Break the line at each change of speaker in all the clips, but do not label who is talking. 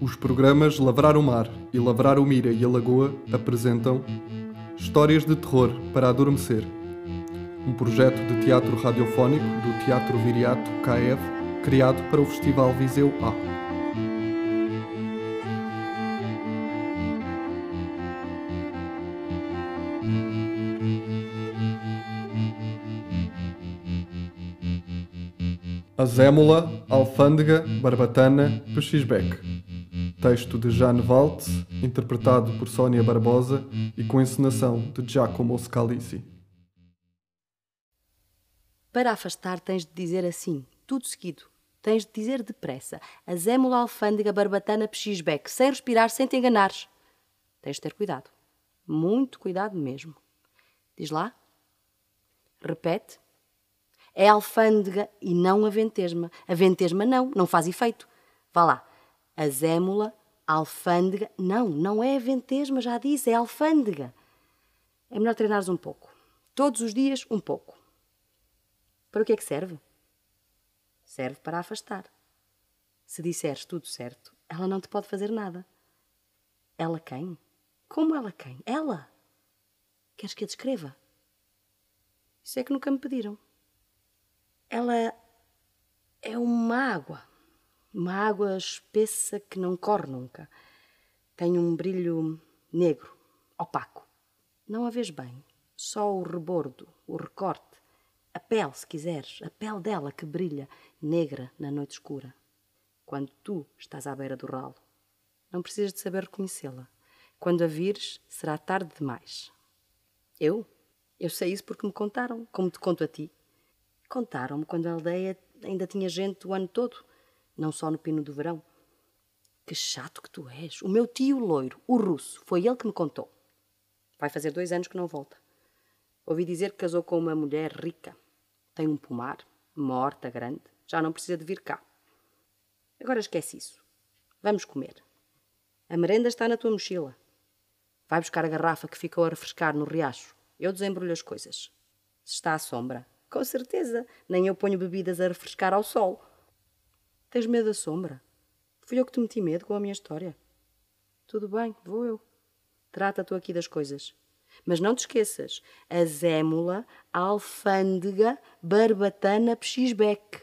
Os programas Lavrar o Mar e Lavrar o Mira e a Lagoa apresentam Histórias de Terror para Adormecer, um projeto de teatro radiofónico do Teatro Viriato KF, criado para o Festival Viseu A. Azémula, Alfândega, Barbatana, Pechisbeck. Texto de Jane Valtz, interpretado por Sónia Barbosa e com encenação de Giacomo Scalisi.
Para afastar tens de dizer assim, tudo seguido. Tens de dizer depressa. Azémula, Alfândega, Barbatana, Pechisbeck, sem respirar, sem te enganares. Tens de ter cuidado. Muito cuidado mesmo. Diz lá. Repete. É alfândega e não a ventesma. A ventesma não, não faz efeito. Vá lá. Azémula, alfândega. Não, não é a ventesma, já disse, é alfândega. É melhor treinares um pouco. Todos os dias, um pouco. Para o que é que serve? Serve para afastar. Se disseres tudo certo, ela não te pode fazer nada. Ela quem? Como ela quem? Ela! Queres que a descreva? Isso é que nunca me pediram ela é uma água, uma água espessa que não corre nunca. Tem um brilho negro, opaco. Não a vês bem, só o rebordo, o recorte, a pele, se quiseres, a pele dela que brilha, negra na noite escura. Quando tu estás à beira do ralo, não precisas de saber reconhecê-la. Quando a vires, será tarde demais. Eu? Eu sei isso porque me contaram, como te conto a ti. Contaram-me quando a aldeia ainda tinha gente o ano todo, não só no pino do verão. Que chato que tu és. O meu tio loiro, o russo, foi ele que me contou. Vai fazer dois anos que não volta. Ouvi dizer que casou com uma mulher rica. Tem um pomar, uma horta grande. Já não precisa de vir cá. Agora esquece isso. Vamos comer. A merenda está na tua mochila. Vai buscar a garrafa que ficou a refrescar no riacho. Eu desembrulho as coisas. Se está à sombra, com certeza. Nem eu ponho bebidas a refrescar ao sol. Tens medo da sombra? Fui eu que te meti medo com a minha história. Tudo bem, vou eu. Trata tu aqui das coisas. Mas não te esqueças: a zémula, a alfândega, barbatana, pechisbeque.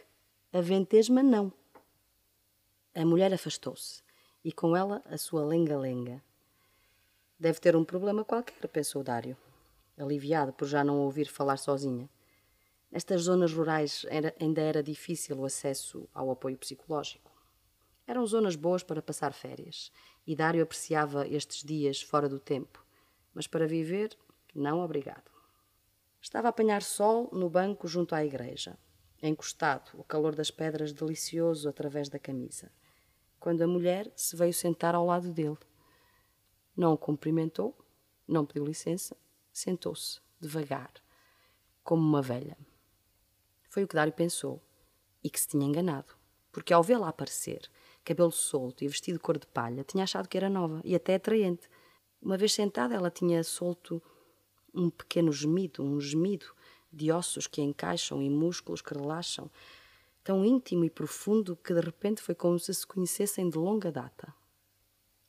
A ventesma, não. A mulher afastou-se e com ela a sua lenga-lenga. Deve ter um problema qualquer, pensou Dário, aliviado por já não ouvir falar sozinha. Nestas zonas rurais era, ainda era difícil o acesso ao apoio psicológico. Eram zonas boas para passar férias, e Dário apreciava estes dias fora do tempo, mas para viver, não obrigado. Estava a apanhar sol no banco junto à igreja, encostado, o calor das pedras delicioso através da camisa, quando a mulher se veio sentar ao lado dele. Não o cumprimentou, não pediu licença, sentou-se, devagar, como uma velha. Foi o que Dário pensou. E que se tinha enganado. Porque ao vê-la aparecer, cabelo solto e vestido de cor de palha, tinha achado que era nova e até atraente. Uma vez sentada, ela tinha solto um pequeno gemido, um gemido de ossos que encaixam e músculos que relaxam, tão íntimo e profundo que de repente foi como se se conhecessem de longa data.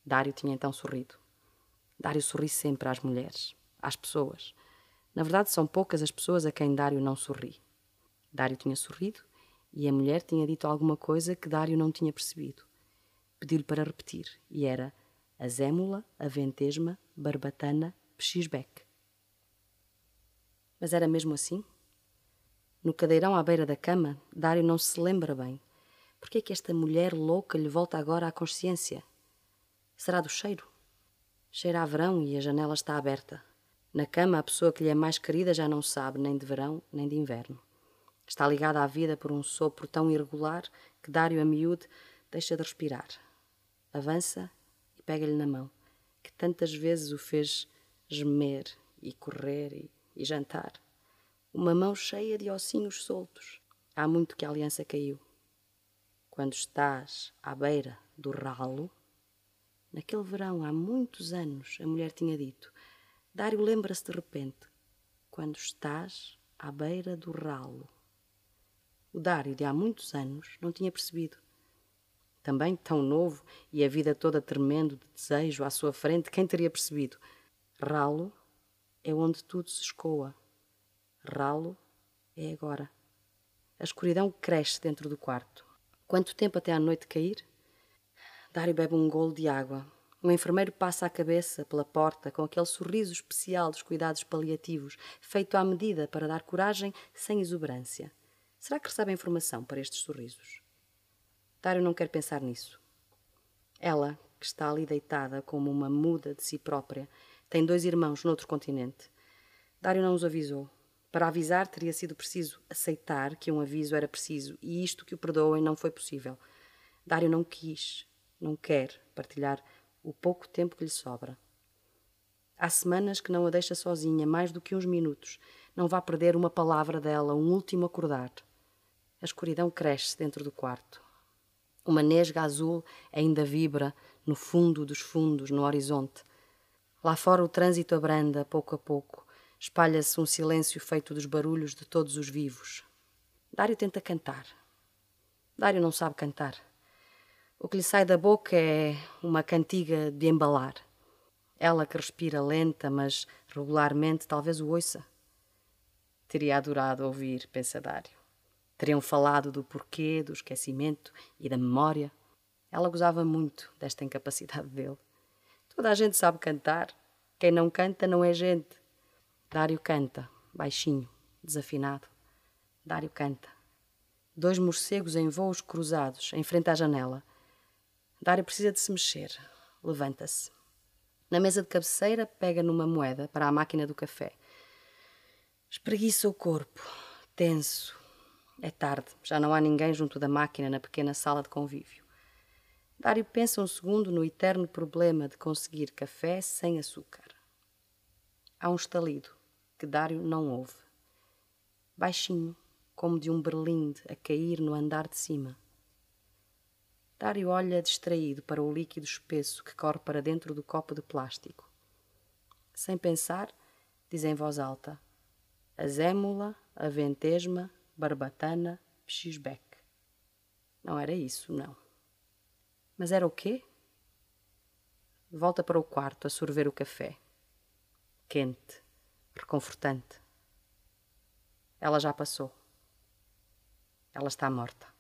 Dário tinha então sorrido. Dário sorri sempre às mulheres, às pessoas. Na verdade, são poucas as pessoas a quem Dário não sorri. Dário tinha sorrido e a mulher tinha dito alguma coisa que Dário não tinha percebido. Pediu-lhe para repetir e era azémula, aventesma, barbatana, pechisbeque. Mas era mesmo assim? No cadeirão à beira da cama, Dário não se lembra bem. Por que é que esta mulher louca lhe volta agora à consciência? Será do cheiro? Cheira a verão e a janela está aberta. Na cama, a pessoa que lhe é mais querida já não sabe nem de verão nem de inverno. Está ligada à vida por um sopro tão irregular que Dário a miúde deixa de respirar. Avança e pega-lhe na mão, que tantas vezes o fez gemer e correr e, e jantar. Uma mão cheia de ossinhos soltos. Há muito que a aliança caiu. Quando estás à beira do ralo, naquele verão há muitos anos, a mulher tinha dito: Dário lembra-se de repente, quando estás à beira do ralo. O Dário de há muitos anos não tinha percebido. Também tão novo e a vida toda tremendo de desejo à sua frente, quem teria percebido? Ralo é onde tudo se escoa. Ralo é agora. A escuridão cresce dentro do quarto. Quanto tempo até à noite cair? Dário bebe um golo de água. Um enfermeiro passa a cabeça pela porta com aquele sorriso especial dos cuidados paliativos, feito à medida para dar coragem sem exuberância. Será que recebe informação para estes sorrisos? Dário não quer pensar nisso. Ela, que está ali deitada como uma muda de si própria, tem dois irmãos noutro continente. Dário não os avisou. Para avisar, teria sido preciso aceitar que um aviso era preciso e isto que o perdoem não foi possível. Dário não quis, não quer partilhar o pouco tempo que lhe sobra. Há semanas que não a deixa sozinha mais do que uns minutos. Não vá perder uma palavra dela, um último acordar. A escuridão cresce dentro do quarto. Uma nesga azul ainda vibra no fundo dos fundos, no horizonte. Lá fora o trânsito abranda, pouco a pouco. Espalha-se um silêncio feito dos barulhos de todos os vivos. Dário tenta cantar. Dário não sabe cantar. O que lhe sai da boca é uma cantiga de embalar. Ela que respira lenta, mas regularmente, talvez o ouça. Teria adorado ouvir, pensa Dário. Teriam falado do porquê, do esquecimento e da memória. Ela gozava muito desta incapacidade dele. Toda a gente sabe cantar. Quem não canta não é gente. Dário canta, baixinho, desafinado. Dário canta. Dois morcegos em voos cruzados, em frente à janela. Dário precisa de se mexer. Levanta-se. Na mesa de cabeceira, pega numa moeda para a máquina do café. Espreguiça o corpo, tenso. É tarde, já não há ninguém junto da máquina na pequena sala de convívio. Dário pensa um segundo no eterno problema de conseguir café sem açúcar. Há um estalido que Dário não ouve. Baixinho, como de um berlinde a cair no andar de cima. Dário olha distraído para o líquido espesso que corre para dentro do copo de plástico. Sem pensar, diz em voz alta: Azémula, Aventesma, Barbatana, Pxisbeck. Não era isso, não. Mas era o quê? Volta para o quarto a sorver o café. Quente reconfortante. Ela já passou. Ela está morta.